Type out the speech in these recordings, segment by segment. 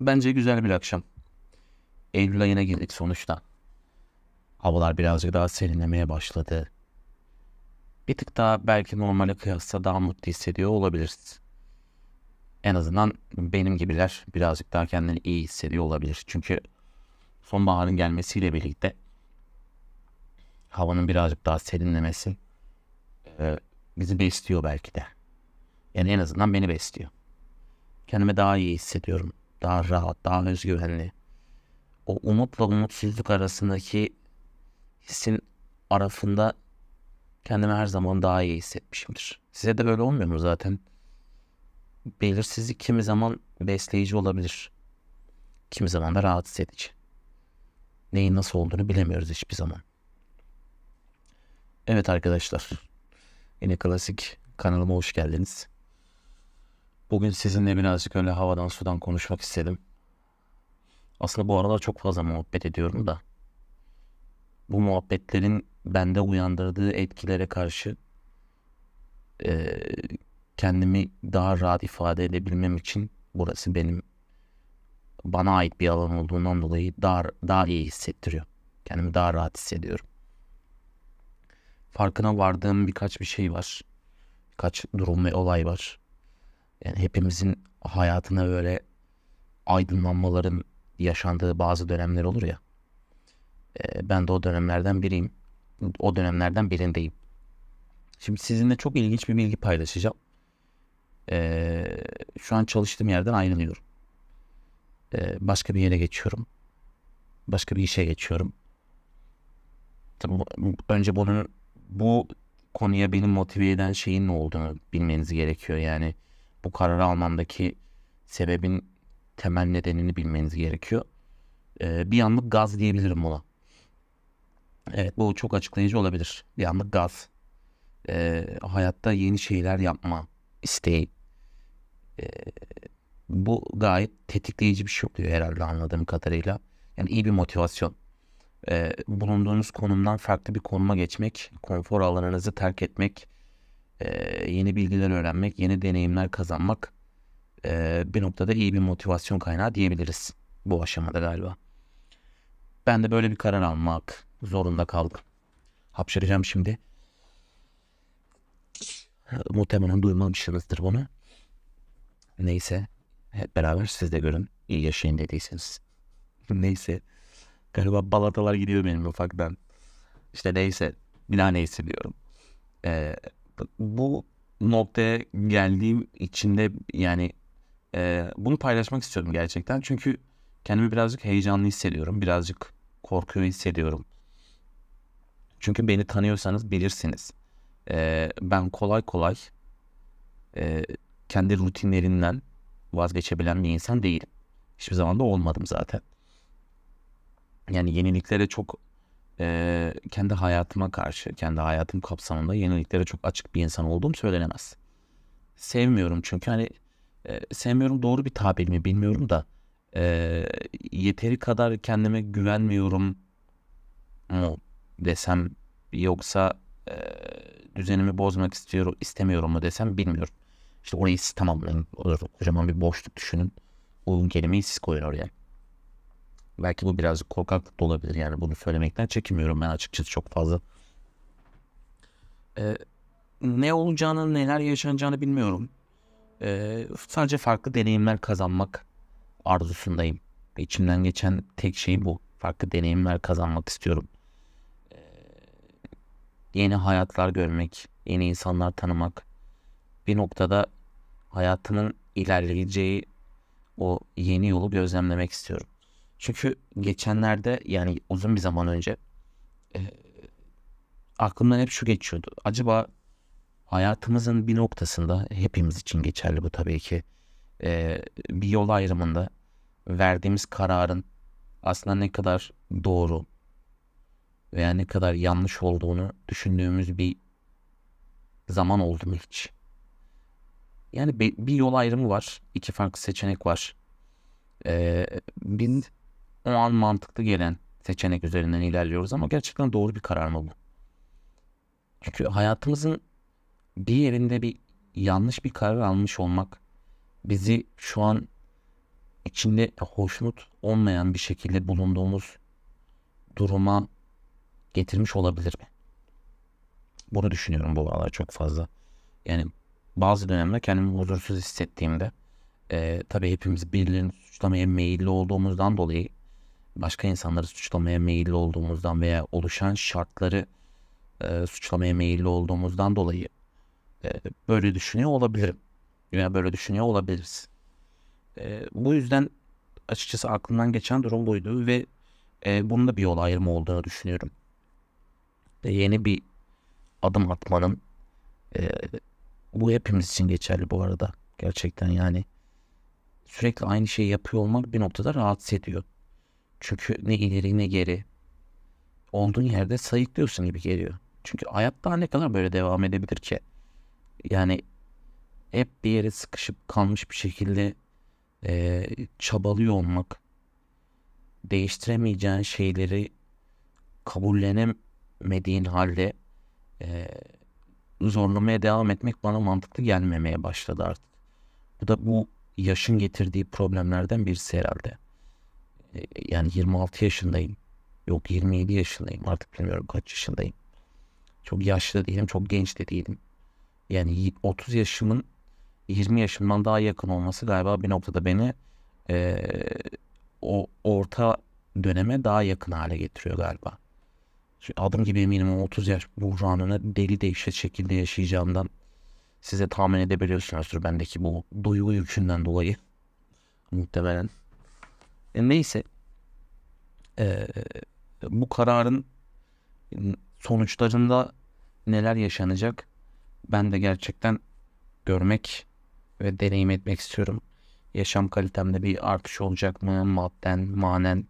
Bence güzel bir akşam. Eylül ayına girdik sonuçta. Havalar birazcık daha serinlemeye başladı. Bir tık daha belki normale kıyasla daha mutlu hissediyor olabiliriz. En azından benim gibiler birazcık daha kendini iyi hissediyor olabilir. Çünkü sonbaharın gelmesiyle birlikte havanın birazcık daha serinlemesi e, bizi besliyor belki de. Yani en azından beni besliyor. Kendimi daha iyi hissediyorum. Daha rahat, daha özgüvenli. O umutla umutsuzluk arasındaki hissin arasında kendimi her zaman daha iyi hissetmişimdir. Size de böyle olmuyor mu zaten? Belirsizlik kimi zaman besleyici olabilir. Kimi zaman da rahatsız edici. Neyin nasıl olduğunu bilemiyoruz hiçbir zaman. Evet arkadaşlar. Yine klasik kanalıma hoş geldiniz. Bugün sizinle birazcık öyle havadan sudan konuşmak istedim. Aslında bu aralar çok fazla muhabbet ediyorum da. Bu muhabbetlerin bende uyandırdığı etkilere karşı e, kendimi daha rahat ifade edebilmem için burası benim bana ait bir alan olduğundan dolayı daha daha iyi hissettiriyor. Kendimi daha rahat hissediyorum. Farkına vardığım birkaç bir şey var. Birkaç durum ve olay var. Yani hepimizin hayatına böyle aydınlanmaların yaşandığı bazı dönemler olur ya. E, ben de o dönemlerden biriyim. O dönemlerden birindeyim. Şimdi sizinle çok ilginç bir bilgi paylaşacağım. E, şu an çalıştığım yerden ayrılıyorum. E, başka bir yere geçiyorum. Başka bir işe geçiyorum. Tabii önce bunun bu konuya beni motive eden şeyin ne olduğunu bilmeniz gerekiyor. Yani bu kararı almamdaki sebebin temel nedenini bilmeniz gerekiyor. Ee, bir anlık gaz diyebilirim buna. Evet bu çok açıklayıcı olabilir. Bir anlık gaz. Ee, hayatta yeni şeyler yapma isteği. Ee, bu gayet tetikleyici bir şey oluyor herhalde anladığım kadarıyla. Yani iyi bir motivasyon. Ee, bulunduğunuz konumdan farklı bir konuma geçmek, konfor alanınızı terk etmek, e, yeni bilgiler öğrenmek, yeni deneyimler kazanmak e, bir noktada iyi bir motivasyon kaynağı diyebiliriz bu aşamada galiba. Ben de böyle bir karar almak zorunda kaldım. Hapşıracağım şimdi. Muhtemelen duymamışsınızdır bunu. Neyse hep beraber siz de görün. İyi yaşayın dediyseniz. neyse. Galiba balatalar gidiyor benim ufaktan. İşte neyse. Bir daha neyse diyorum. Ee, bu noktaya geldiğim içinde yani e, bunu paylaşmak istiyorum gerçekten. Çünkü kendimi birazcık heyecanlı hissediyorum. Birazcık korkuyor hissediyorum. Çünkü beni tanıyorsanız bilirsiniz. E, ben kolay kolay e, kendi rutinlerinden vazgeçebilen bir insan değilim. Hiçbir zaman da olmadım zaten. Yani yeniliklere çok e, kendi hayatıma karşı, kendi hayatım kapsamında yeniliklere çok açık bir insan olduğum söylenemez. Sevmiyorum çünkü hani e, sevmiyorum doğru bir tabir mi bilmiyorum da e, yeteri kadar kendime güvenmiyorum mu desem yoksa e, düzenimi bozmak istiyorum istemiyorum mu desem bilmiyorum. İşte orayı siz tamamlayın. Kocaman bir boşluk düşünün. Uygun kelimeyi siz koyun oraya. Belki bu birazcık korkaklık da olabilir. Yani bunu söylemekten çekinmiyorum ben açıkçası çok fazla. Ee, ne olacağını, neler yaşanacağını bilmiyorum. Ee, sadece farklı deneyimler kazanmak arzusundayım. İçimden geçen tek şey bu. Farklı deneyimler kazanmak istiyorum. Ee, yeni hayatlar görmek, yeni insanlar tanımak. Bir noktada hayatımın ilerleyeceği o yeni yolu gözlemlemek istiyorum. Çünkü geçenlerde yani uzun bir zaman önce e, aklımdan hep şu geçiyordu. Acaba hayatımızın bir noktasında hepimiz için geçerli bu tabii ki. E, bir yol ayrımında verdiğimiz kararın aslında ne kadar doğru veya ne kadar yanlış olduğunu düşündüğümüz bir zaman oldu mu hiç? Yani bir yol ayrımı var. iki farklı seçenek var. Ee, bir o an mantıklı gelen seçenek üzerinden ilerliyoruz ama gerçekten doğru bir karar mı bu? Çünkü hayatımızın bir yerinde bir yanlış bir karar almış olmak bizi şu an içinde hoşnut olmayan bir şekilde bulunduğumuz duruma getirmiş olabilir mi? Bunu düşünüyorum bu aralar çok fazla. Yani bazı dönemde kendimi huzursuz hissettiğimde e, tabii hepimiz birilerini suçlamaya meyilli olduğumuzdan dolayı başka insanları suçlamaya meyilli olduğumuzdan veya oluşan şartları e, suçlamaya meyilli olduğumuzdan dolayı e, böyle düşünüyor olabilirim. Veya böyle düşünüyor olabiliriz. E, bu yüzden açıkçası aklımdan geçen durum buydu ve e, bunun da bir yol ayrımı olduğunu düşünüyorum. E, yeni bir adım atmanın e, bu hepimiz için geçerli bu arada. Gerçekten yani sürekli aynı şeyi yapıyor olmak bir noktada rahatsız ediyor. Çünkü ne ileri ne geri olduğun yerde sayıklıyorsun gibi geliyor. Çünkü hayat daha ne kadar böyle devam edebilir ki? Yani hep bir yere sıkışıp kalmış bir şekilde e, çabalıyor olmak, değiştiremeyeceğin şeyleri kabullenemediğin halde e, zorlamaya devam etmek bana mantıklı gelmemeye başladı artık. Bu da bu yaşın getirdiği problemlerden birisi herhalde. E, yani 26 yaşındayım. Yok 27 yaşındayım artık bilmiyorum kaç yaşındayım. Çok yaşlı değilim, çok genç de değilim. Yani 30 yaşımın 20 yaşımdan daha yakın olması galiba bir noktada beni e, o orta döneme daha yakın hale getiriyor galiba. Çünkü adım gibi eminim 30 yaş buhranını deli değişik şekilde yaşayacağımdan size tahmin edebiliyorsunuzdur bendeki bu duygu yükünden dolayı. Muhtemelen. E, neyse. E, bu kararın sonuçlarında neler yaşanacak ben de gerçekten görmek ve deneyim etmek istiyorum. Yaşam kalitemde bir artış olacak mı madden, manen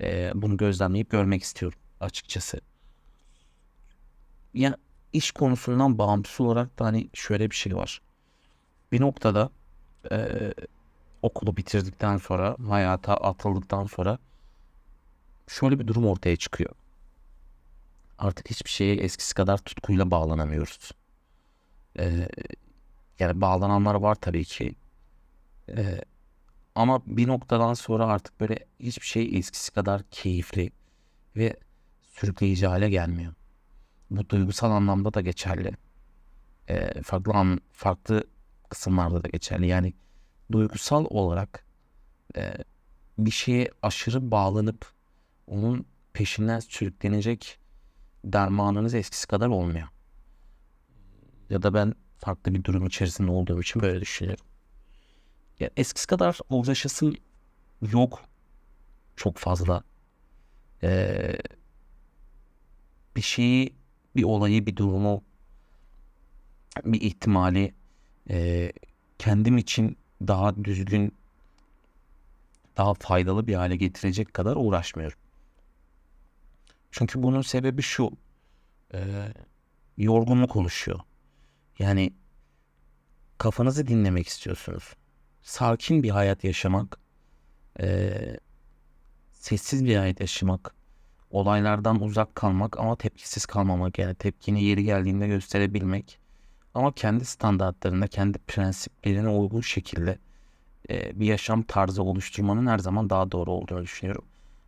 e, bunu gözlemleyip görmek istiyorum açıkçası. Ya iş konusundan bağımsız olarak da hani şöyle bir şey var. Bir noktada e, okulu bitirdikten sonra, hayata atıldıktan sonra şöyle bir durum ortaya çıkıyor. Artık hiçbir şeye eskisi kadar tutkuyla bağlanamıyoruz. E, yani bağlananlar var tabii ki. E, ama bir noktadan sonra artık böyle hiçbir şey eskisi kadar keyifli ve sürükleyici hale gelmiyor. Bu duygusal anlamda da geçerli. E, farklı an, farklı kısımlarda da geçerli. Yani duygusal olarak e, bir şeye aşırı bağlanıp onun peşinden sürüklenecek dermanınız eskisi kadar olmuyor. Ya da ben farklı bir durum içerisinde olduğum için böyle düşünüyorum. Ya eskisi kadar uğraşası yok çok fazla. Ee, bir şeyi, bir olayı, bir durumu, bir ihtimali e, kendim için daha düzgün, daha faydalı bir hale getirecek kadar uğraşmıyorum. Çünkü bunun sebebi şu. E, yorgunluk oluşuyor. Yani kafanızı dinlemek istiyorsunuz. Sakin bir hayat yaşamak, e, sessiz bir hayat yaşamak, olaylardan uzak kalmak ama tepkisiz kalmamak yani tepkini yeri geldiğinde gösterebilmek ama kendi standartlarında, kendi prensiplerine uygun şekilde e, bir yaşam tarzı oluşturmanın her zaman daha doğru olduğunu düşünüyorum.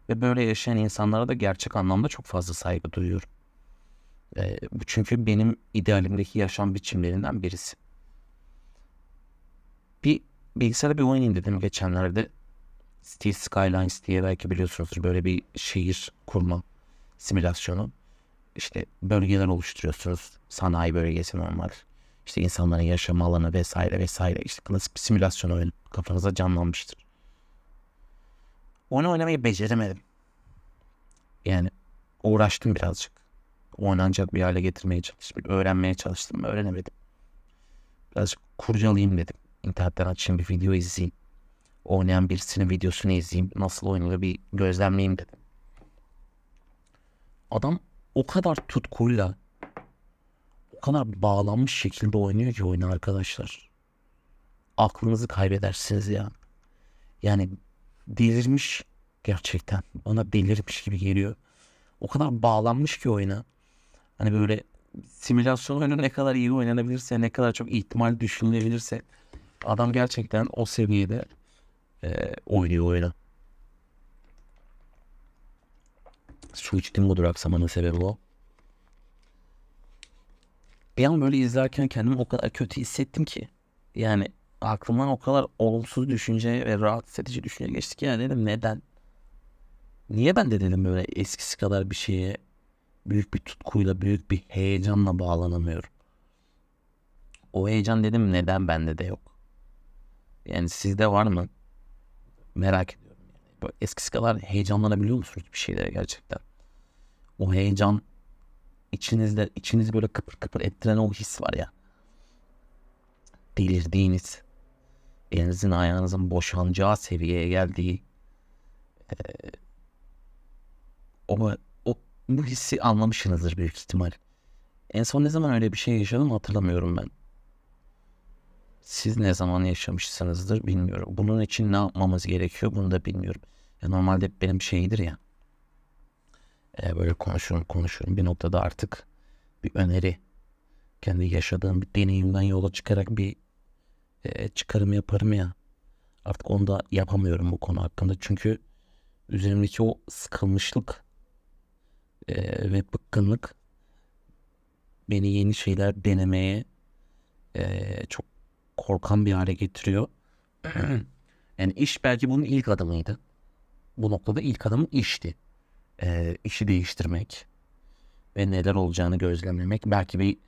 Ve böyle yaşayan insanlara da gerçek anlamda çok fazla saygı duyuyorum. E, çünkü benim idealimdeki yaşam biçimlerinden birisi. Bir bilgisayarda bir oyun indirdim geçenlerde. City Skylines diye belki biliyorsunuzdur böyle bir şehir kurma simülasyonu. İşte bölgeler oluşturuyorsunuz. Sanayi bölgesi normal. İşte insanların yaşam alanı vesaire vesaire. İşte klasik bir simülasyon oyun kafanıza canlanmıştır. Onu oynamayı beceremedim. Yani uğraştım birazcık. Oynanacak bir hale getirmeye çalıştım. Öğrenmeye çalıştım. Öğrenemedim. Birazcık kurcalayayım dedim. İnternetten açayım bir video izleyeyim oynayan birisinin videosunu izleyeyim. Nasıl oynuyor bir gözlemleyeyim dedim. Adam o kadar tutkuyla kadar bağlanmış şekilde oynuyor ki oyunu arkadaşlar. Aklınızı kaybedersiniz ya. Yani delirmiş gerçekten. Bana delirmiş gibi geliyor. O kadar bağlanmış ki oyuna. Hani böyle simülasyon oyunu ne kadar iyi oynanabilirse, ne kadar çok ihtimal düşünülebilirse adam gerçekten o seviyede e, oynuyor oyunu. Su içtim bu duraksamanın sebebi o. Bir an böyle izlerken kendimi o kadar kötü hissettim ki. Yani aklımdan o kadar olumsuz düşünce ve rahatsız edici düşünce geçti ki yani dedim neden? Niye ben de dedim böyle eskisi kadar bir şeye büyük bir tutkuyla, büyük bir heyecanla bağlanamıyorum. O heyecan dedim neden bende de yok. Yani sizde var mı? Merak ediyorum. Yani. Böyle eskisi kadar heyecanlanabiliyor musunuz bir şeylere gerçekten? O heyecan içinizde içinizi böyle kıpır kıpır ettiren o his var ya. Delirdiğiniz, elinizin ayağınızın boşanacağı seviyeye geldiği e, o, o bu hissi anlamışsınızdır büyük ihtimal. En son ne zaman öyle bir şey yaşadım hatırlamıyorum ben. Siz ne zaman yaşamışsınızdır bilmiyorum. Bunun için ne yapmamız gerekiyor bunu da bilmiyorum. Ya normalde benim şeydir ya. E, böyle konuşurum konuşurum bir noktada artık bir öneri kendi yaşadığım bir deneyimden yola çıkarak bir e, çıkarım yaparım ya. Artık onu da yapamıyorum bu konu hakkında. Çünkü üzerimdeki o sıkılmışlık e, ve bıkkınlık beni yeni şeyler denemeye e, çok korkan bir hale getiriyor. yani iş belki bunun ilk adımıydı. Bu noktada ilk adımın işti. E, işi değiştirmek ve neler olacağını gözlemlemek. Belki bir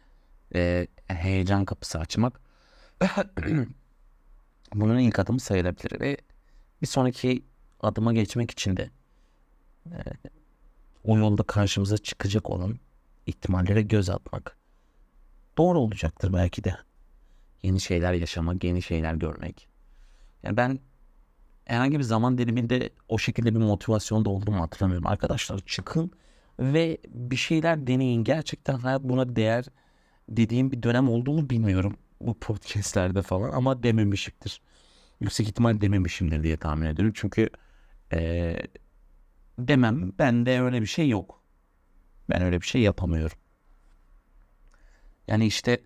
e, heyecan kapısı açmak. bunun ilk adımı sayılabilir ve bir sonraki adıma geçmek için de e, o yolda karşımıza çıkacak olan ihtimallere göz atmak doğru olacaktır belki de. Yeni şeyler yaşamak, yeni şeyler görmek. Yani ben herhangi bir zaman diliminde o şekilde bir motivasyonda olduğumu hatırlamıyorum. Arkadaşlar çıkın ve bir şeyler deneyin. Gerçekten hayat buna değer dediğim bir dönem olduğunu bilmiyorum. Bu podcastlerde falan ama dememişimdir. Yüksek ihtimal dememişimdir diye tahmin ediyorum. Çünkü ee, demem. Bende öyle bir şey yok. Ben öyle bir şey yapamıyorum. Yani işte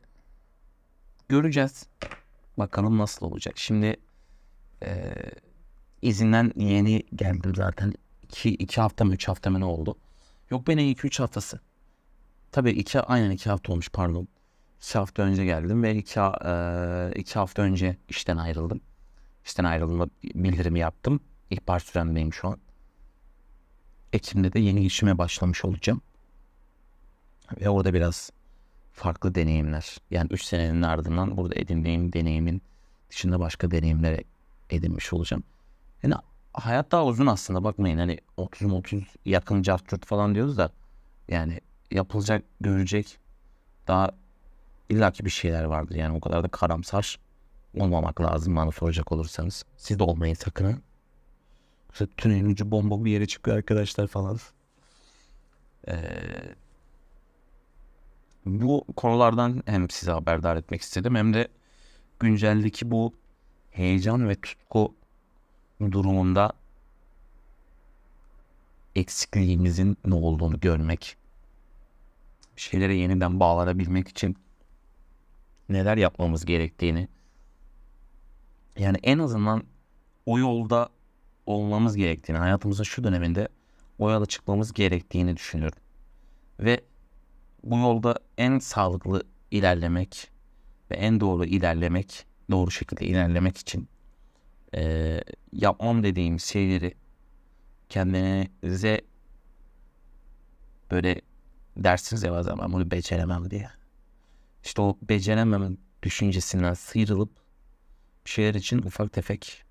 göreceğiz. Bakalım nasıl olacak. Şimdi e, izinden yeni geldim zaten. 2 iki hafta mı 3 hafta mı ne oldu? Yok benim 2-3 haftası. Tabii iki, aynen 2 hafta olmuş pardon. 2 hafta önce geldim ve 2 e, iki hafta önce işten ayrıldım. İşten ayrıldığımda bildirimi yaptım. İhbar süremdeyim şu an. Ekim'de de yeni işime başlamış olacağım. Ve orada biraz farklı deneyimler. Yani 3 senenin ardından burada edindiğim deneyimin dışında başka deneyimler edinmiş olacağım. Yani hayat daha uzun aslında bakmayın hani 30 30 yakın cart falan diyoruz da yani yapılacak görecek daha illaki bir şeyler vardır yani o kadar da karamsar olmamak lazım bana soracak olursanız. Siz de olmayın sakın. İşte tünelin ucu bomba bir yere çıkıyor arkadaşlar falan. Ee, bu konulardan hem size haberdar etmek istedim hem de günceldeki bu heyecan ve tutku durumunda eksikliğimizin ne olduğunu görmek, şeylere yeniden bağlanabilmek için neler yapmamız gerektiğini, yani en azından o yolda olmamız gerektiğini, hayatımızın şu döneminde o yola çıkmamız gerektiğini düşünüyorum. Ve bu yolda en sağlıklı ilerlemek ve en doğru ilerlemek, doğru şekilde ilerlemek için e, yapmam dediğim şeyleri kendinize böyle dersiniz ya bazen ben bunu beceremem diye. İşte o beceremem düşüncesinden sıyrılıp bir şeyler için ufak tefek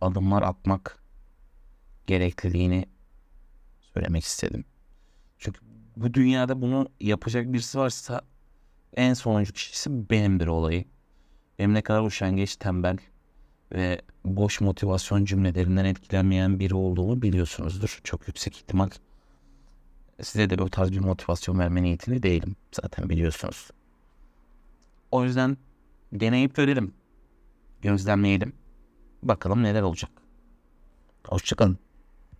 adımlar atmak gerekliliğini söylemek istedim. Çünkü bu dünyada bunu yapacak birisi varsa en sonuncu kişisi benimdir olayı. Benim ne kadar üşengeç, tembel ve boş motivasyon cümlelerinden etkilenmeyen biri olduğumu biliyorsunuzdur. Çok yüksek ihtimal size de bu tarz bir motivasyon verme niyetinde değilim. Zaten biliyorsunuz. O yüzden deneyip görelim. Gözlemleyelim. Bakalım neler olacak. Hoşçakalın.